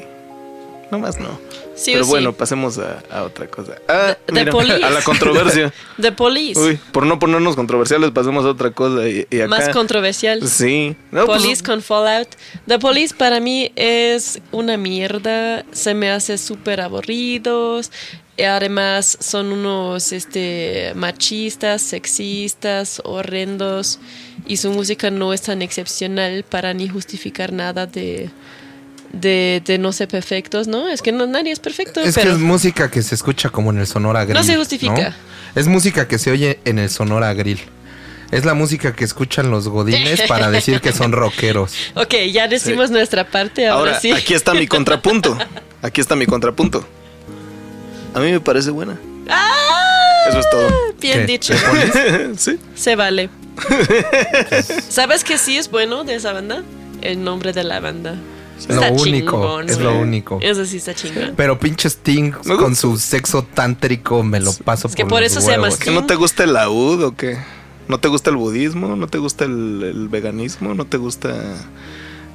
No más no. Sí pero bueno, sí. pasemos a, a otra cosa. Ah, The mira, Police. a la controversia. The Police. Uy, por no ponernos controversiales, pasemos a otra cosa. Y, y acá, Más controversial. Sí. No, pues, Police con Fallout. The Police para mí es una mierda. Se me hace súper aburridos. Además son unos este, machistas, sexistas, horrendos. Y su música no es tan excepcional para ni justificar nada de, de, de no ser perfectos, ¿no? Es que no, nadie es perfecto. Es pero que es música que se escucha como en el Sonora Grill. No se justifica. ¿no? Es música que se oye en el Sonora Grill. Es la música que escuchan los godines para decir que son rockeros. Ok, ya decimos nuestra parte. Ahora, Ahora, sí. aquí está mi contrapunto. Aquí está mi contrapunto. A mí me parece buena. ¡Ah! Eso es todo. Bien ¿Qué? dicho. sí. Se vale. ¿Sabes qué sí es bueno de esa banda? El nombre de la banda. Es lo único, chingón, es güey. lo único. Eso sí está chingón. Pero pinche Sting con su sexo tántrico me lo paso Es que por por los eso se llama. ¿Que no te gusta el laúd o qué? ¿No te gusta el budismo? ¿No te gusta el, el veganismo? ¿No te gusta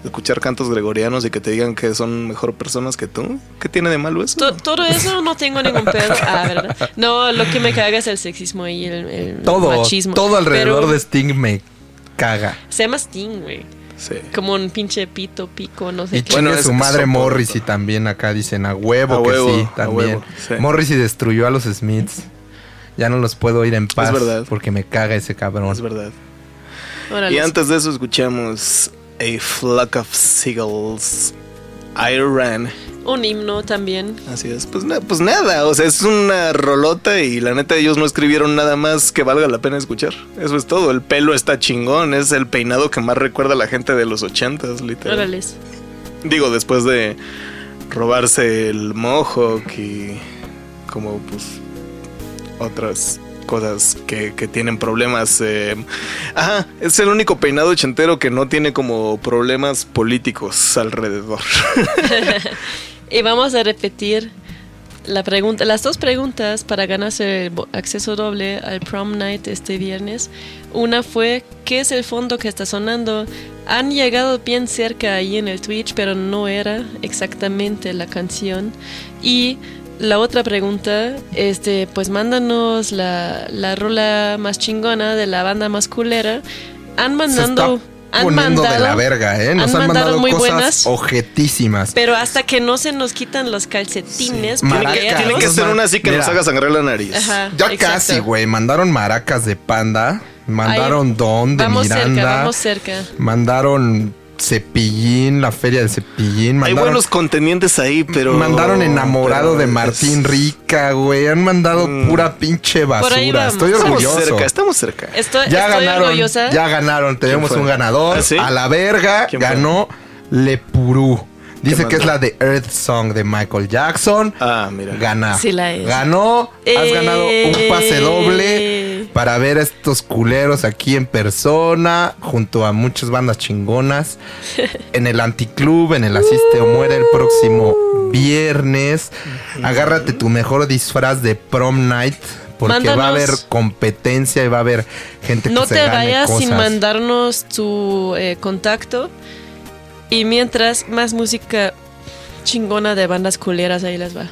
escuchar cantos gregorianos y que te digan que son mejor personas que tú? ¿Qué tiene de malo eso? To- todo eso no tengo ningún pedo. Ah, ¿verdad? No, lo que me caga es el sexismo y el, el Todo, machismo. todo alrededor Pero de Sting me caga. Se llama Sting, güey. Sí. Como un pinche pito, pico, no sé Y qué. Bueno, es- su madre soporto. Morrissey también acá dicen a huevo A que huevo, sí, también. huevo, sí. Morrissey destruyó a los Smiths. Ya no los puedo ir en paz verdad. porque me caga ese cabrón. Es verdad. Órale. Y antes de eso escuchamos A Flock of Seagulls, Iran. Un himno también. Así es, pues, na- pues nada, o sea, es una rolota y la neta ellos no escribieron nada más que valga la pena escuchar. Eso es todo, el pelo está chingón, es el peinado que más recuerda a la gente de los ochentas, literal. Órales. Digo, después de robarse el mohawk y como pues otras cosas que, que tienen problemas. eh, Ajá, es el único peinado ochentero que no tiene como problemas políticos alrededor. Y vamos a repetir la pregunta, las dos preguntas para ganarse el acceso doble al prom night este viernes. Una fue ¿qué es el fondo que está sonando? Han llegado bien cerca ahí en el Twitch, pero no era exactamente la canción. Y la otra pregunta, este, pues mándanos la, la rola más chingona de la banda más culera. Han está han poniendo de mandado, la verga, ¿eh? Nos han han, mandado mandado muy cosas buenas. objetísimas. Pero hasta que no se nos quitan los calcetines, Maracas. puñeros. Tiene que ser una así que nos Mira. haga sangrar la nariz. Ajá, Ya exacto. casi, güey. Mandaron maracas de panda. Mandaron Ahí- Don de Vamos Miranda. cerca, vamos cerca. Mandaron Cepillín, la feria de Cepillín. Hay Mandaron, buenos contenientes ahí, pero. mandaron enamorado pero de es- Martín Rica, güey. Han mandado pura pinche Por ahí basura. Estoy Estamos orgulloso. cerca, estamos cerca. Estoy, Ya estoy ganaron, orgullosa. ya ganaron. Tenemos un ganador. ¿Ah, sí? A la verga ganó Lepurú. Dice ¿Qué que es la de Earth Song de Michael Jackson. Ah, mira. Gana. Sí la es. Ganó. Has ganado un pase Eh. doble para ver a estos culeros aquí en persona, junto a muchas bandas chingonas, en el Anticlub, en el Asiste o Muere el próximo viernes. Agárrate tu mejor disfraz de prom night. Porque va a haber competencia y va a haber gente que No se te gane vayas sin mandarnos tu eh, contacto. Y mientras, más música chingona de bandas culeras, ahí les va.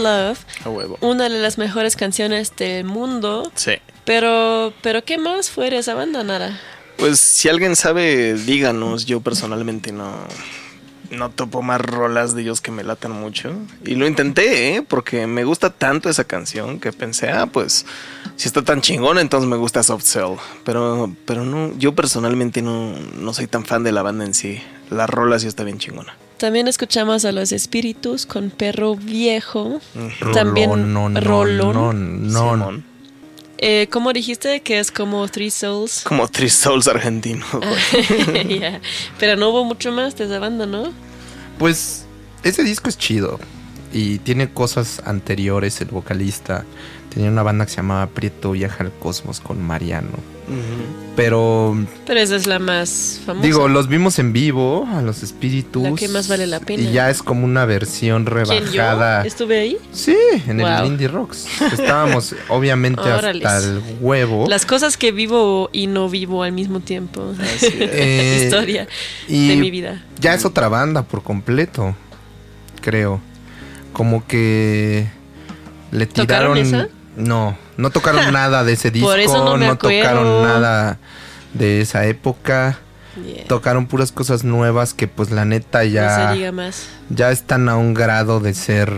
Love, A huevo. una de las mejores canciones del mundo. Sí. Pero, pero ¿qué más fue de esa banda, Nara? Pues si alguien sabe, díganos. Yo personalmente no, no topo más rolas de ellos que me latan mucho. Y lo intenté, ¿eh? porque me gusta tanto esa canción que pensé, ah, pues si está tan chingón, entonces me gusta Soft Cell. Pero, pero no, yo personalmente no, no soy tan fan de la banda en sí. La rola sí está bien chingona. También escuchamos a los Espíritus con Perro Viejo. Rolón, También no, no, Rolón. no, no. Eh, ¿Cómo dijiste que es como Three Souls? Como Three Souls argentino. Ya. Pero no hubo mucho más de esa banda, ¿no? Pues ese disco es chido y tiene cosas anteriores. El vocalista tenía una banda que se llamaba Prieto Viaja al Cosmos con Mariano. Pero Pero esa es la más famosa. digo, los vimos en vivo a los espíritus. La que más vale la pena. Y ya es como una versión ¿Quién, yo? rebajada. ¿Estuve ahí? Sí, en el. Indie Rocks. Estábamos obviamente Órales. hasta el huevo. Las cosas que vivo y no vivo al mismo tiempo. Eh, Historia y de mi vida. Ya es otra banda por completo, creo. Como que le ¿Tocaron tiraron. esa? No, no tocaron nada de ese disco. Por eso no me tocaron nada de esa época. Yeah. Tocaron puras cosas nuevas que pues la neta No se ya, diga más. ya están a un grado de ser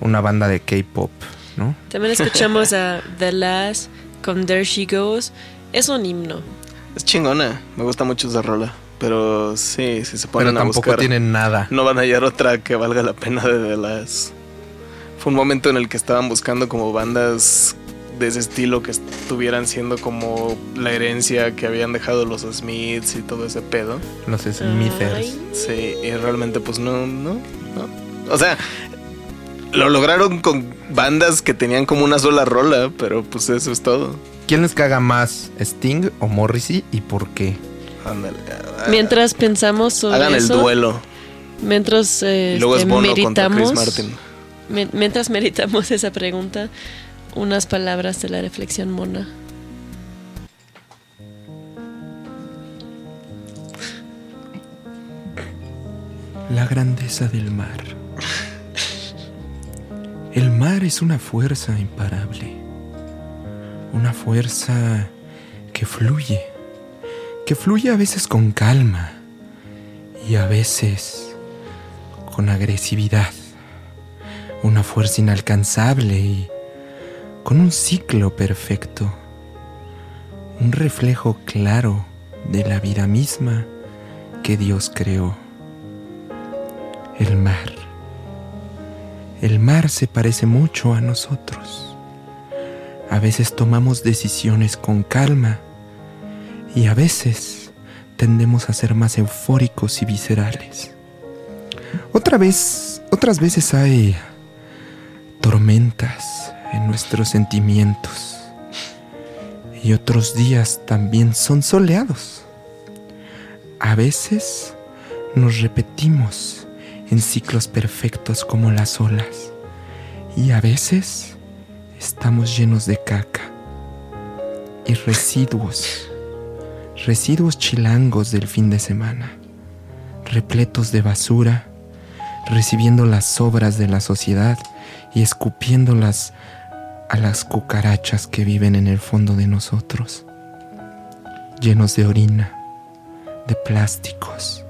una banda de K-pop, ¿no? También escuchamos a The Last con There She Goes. Es un himno. Es chingona. Me gusta mucho esa rola. Pero sí, si se ponen Pero a tampoco buscar, tienen nada. no van a hallar otra que valga la pena de, de las. Fue un momento en el que estaban buscando como bandas de ese estilo que estuvieran siendo como la herencia que habían dejado los Smiths y todo ese pedo. Los Smithers. Sí, y realmente pues no, no, no. O sea, lo lograron con bandas que tenían como una sola rola, pero pues eso es todo. ¿Quién les caga más, Sting o Morrissey y por qué? Ándale. Mientras pensamos sobre Hagan el duelo. mientras eh, Y luego es este, Bono contra Chris meditamos, Martin. Mi- mientras meditamos esa pregunta, unas palabras de la reflexión mona. La grandeza del mar. El mar es una fuerza imparable. Una fuerza que fluye. Que fluye a veces con calma y a veces con agresividad. Una fuerza inalcanzable y con un ciclo perfecto. Un reflejo claro de la vida misma que Dios creó. El mar. El mar se parece mucho a nosotros. A veces tomamos decisiones con calma y a veces tendemos a ser más eufóricos y viscerales. Otra vez, otras veces hay tormentas en nuestros sentimientos. Y otros días también son soleados. A veces nos repetimos en ciclos perfectos como las olas. Y a veces estamos llenos de caca y residuos, residuos chilangos del fin de semana, repletos de basura, recibiendo las sobras de la sociedad y escupiéndolas a las cucarachas que viven en el fondo de nosotros, llenos de orina, de plásticos,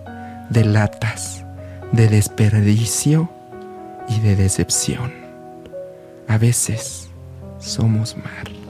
de latas, de desperdicio y de decepción. A veces somos mar.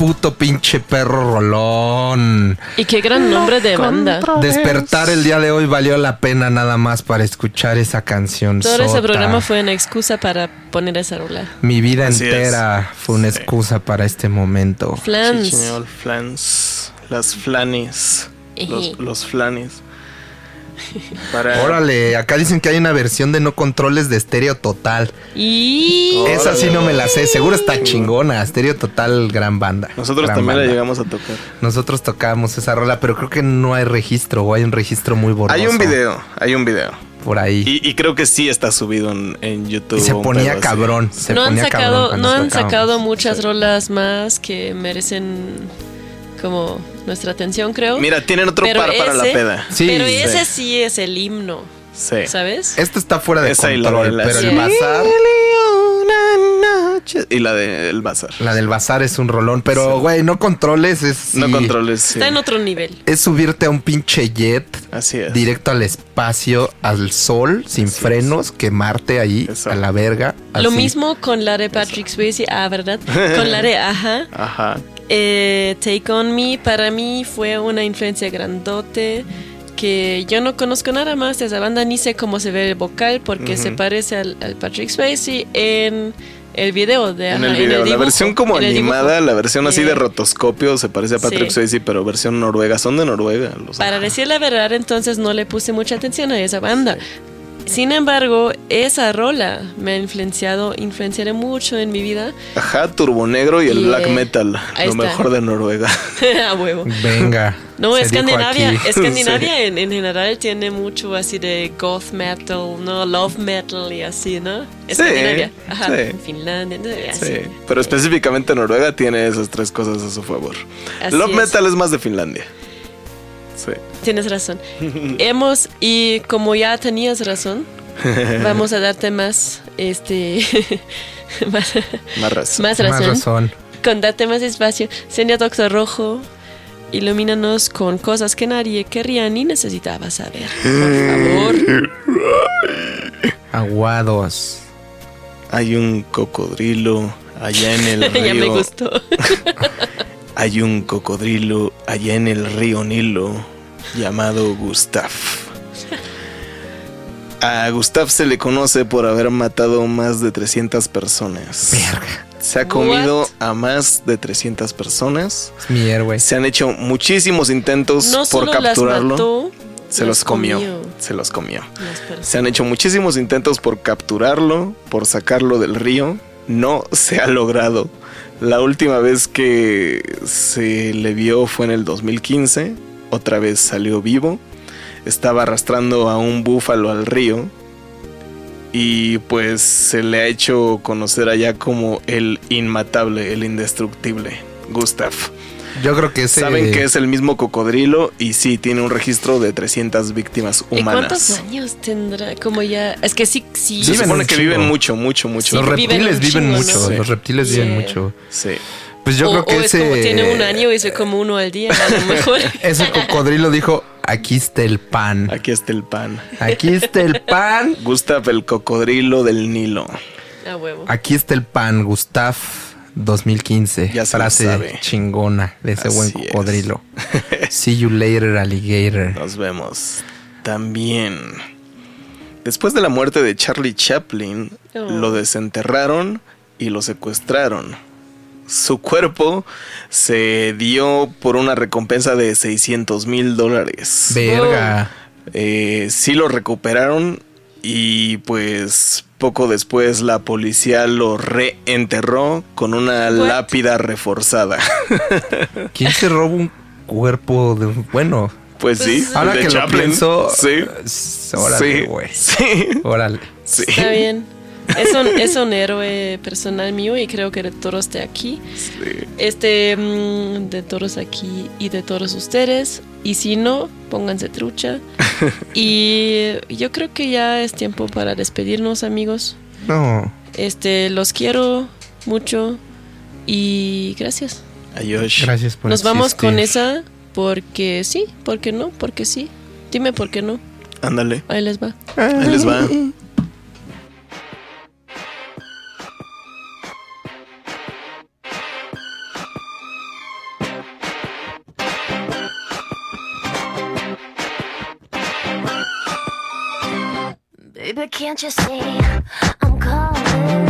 Puto pinche perro rolón. Y qué gran nombre de banda. Despertar el día de hoy valió la pena nada más para escuchar esa canción. Todo ese programa fue una excusa para poner esa rola. Mi vida Así es. entera fue una excusa para este momento. Flans. Chichiñol, flans. Las flanis. Los, los flanis. Para... Órale, acá dicen que hay una versión de no controles de estéreo total. Y Esa sí no me la sé, seguro está chingona. Estéreo total, gran banda. Nosotros Gran también la llegamos a tocar. Nosotros tocamos esa rola, pero creo que no hay registro o hay un registro muy borroso. Hay un video, hay un video. Por ahí. Y, y creo que sí está subido en, en YouTube. Y se ponía cabrón. Se no han ponía cabrón sacado, cuando no han sacado muchas rolas más que merecen como nuestra atención, creo. Mira, tienen otro Pero par para la peda. Sí. pero Sí. ese sí es el himno, Sí. ¿sabes? Esto está fuera de Esa y la control, de pero el bazar. Y la del bazar. la del bazar es un rolón. Pero, Sí. güey, no controles, es. No sí, controles. sí. Está en otro nivel. Es subirte a un pinche jet Así es. directo al espacio, al sol, sin Así es. frenos, quemarte ahí Eso. a la verga. Lo mismo con la de Patrick Swayze, ah, ¿verdad? Con la de Ajá. Ajá. Eh, Take On Me para mí fue una influencia grandote que yo no conozco nada más de esa banda ni sé cómo se ve el vocal porque Ujú. se parece al, al Patrick Swayze en el video de En el video. la dibujo, versión como en el animada, la versión así de Yeah. rotoscopio se parece a Patrick Sí. Swayze, pero versión noruega. Son de Noruega. Los Para decir la verdad, entonces no le puse mucha atención a esa banda. Sin embargo, esa rola me ha influenciado, influenciaré mucho en mi vida. Ajá, Turbo Negro y el black metal. Ahí lo está. mejor de Noruega. a huevo. Venga. No, Escandinavia. Escandinavia en, en general tiene mucho así de goth metal, ¿no? Love metal y así, ¿no? Escandinavia. Ajá. sí. Finlandia, ¿no? Así. Sí, pero específicamente Noruega tiene esas tres cosas a su favor. Así Love es. Metal es más de Finlandia. Sí. Tienes razón. Hemos, y como ya tenías razón, vamos a darte más, este, más, Más razón. más Más razón. razón. Con date más espacio. Señor Doctor Rojo, ilumínanos con cosas que nadie querría ni necesitaba saber. Por favor. Aguados. Hay un cocodrilo allá en el río. ya me gustó. Hay un cocodrilo allá en el río Nilo llamado Gustav. A Gustav se le conoce por haber matado más de 300 personas. Verga. Se ha comido What? a más de 300 personas. Es mi héroe. Se han hecho muchísimos intentos No por solo las capturarlo. mató, se los comió. comió. Se los comió. Se han hecho muchísimos intentos por capturarlo, por sacarlo del río. No se ha logrado. La última vez que se le vio fue en el 2015. Otra vez salió vivo. Estaba arrastrando a un búfalo al río. Y pues se le ha hecho conocer allá como el inmatable, el indestructible, Gustav. Yo creo que ese. Saben que es el mismo cocodrilo y sí, tiene un registro de 300 víctimas ¿Y cuántos humanas. años tendrá? Como ya. Es que sí, sí. Se Viven supone que chingo. viven mucho, mucho, mucho. Los reptiles viven chingo, mucho. ¿no? Los reptiles viven mucho. Sí. Pues yo o, creo que o es como ese. tiene un año y se como uno al día, a lo mejor. Ese cocodrilo dijo: Aquí está el pan. Aquí está el pan. Aquí está el pan. Gustav el cocodrilo del Nilo. A huevo. Aquí está el pan, Gustav 2015. Ya se Frase sabe. chingona de ese buen es. cocodrilo. See you later, alligator. Nos vemos. También. Después de la muerte de Charlie Chaplin, Oh. lo desenterraron y lo secuestraron. Su cuerpo se dio por una recompensa de 600 mil dólares. Verga. Eh, sí lo recuperaron y pues poco después la policía lo reenterró con una What? lápida reforzada. ¿Quién se roba un cuerpo de un- bueno? Pues sí, Ahora de que lo Chaplin. pienso, sí, órale, sí, güey. sí, Órale. sí. Está bien. Es un, es un héroe personal mío y creo que de todos de aquí. Sí. Este, mm, de todos aquí y de todos ustedes. Y si no, pónganse trucha. y yo creo que ya es tiempo para despedirnos, amigos. No. Este, los quiero mucho y gracias. Ayosh. Gracias por Nos vamos con esa porque sí, porque no, porque sí. Dime por qué no. Ándale, Ahí les va. ahí les va. Can't you see I'm calling?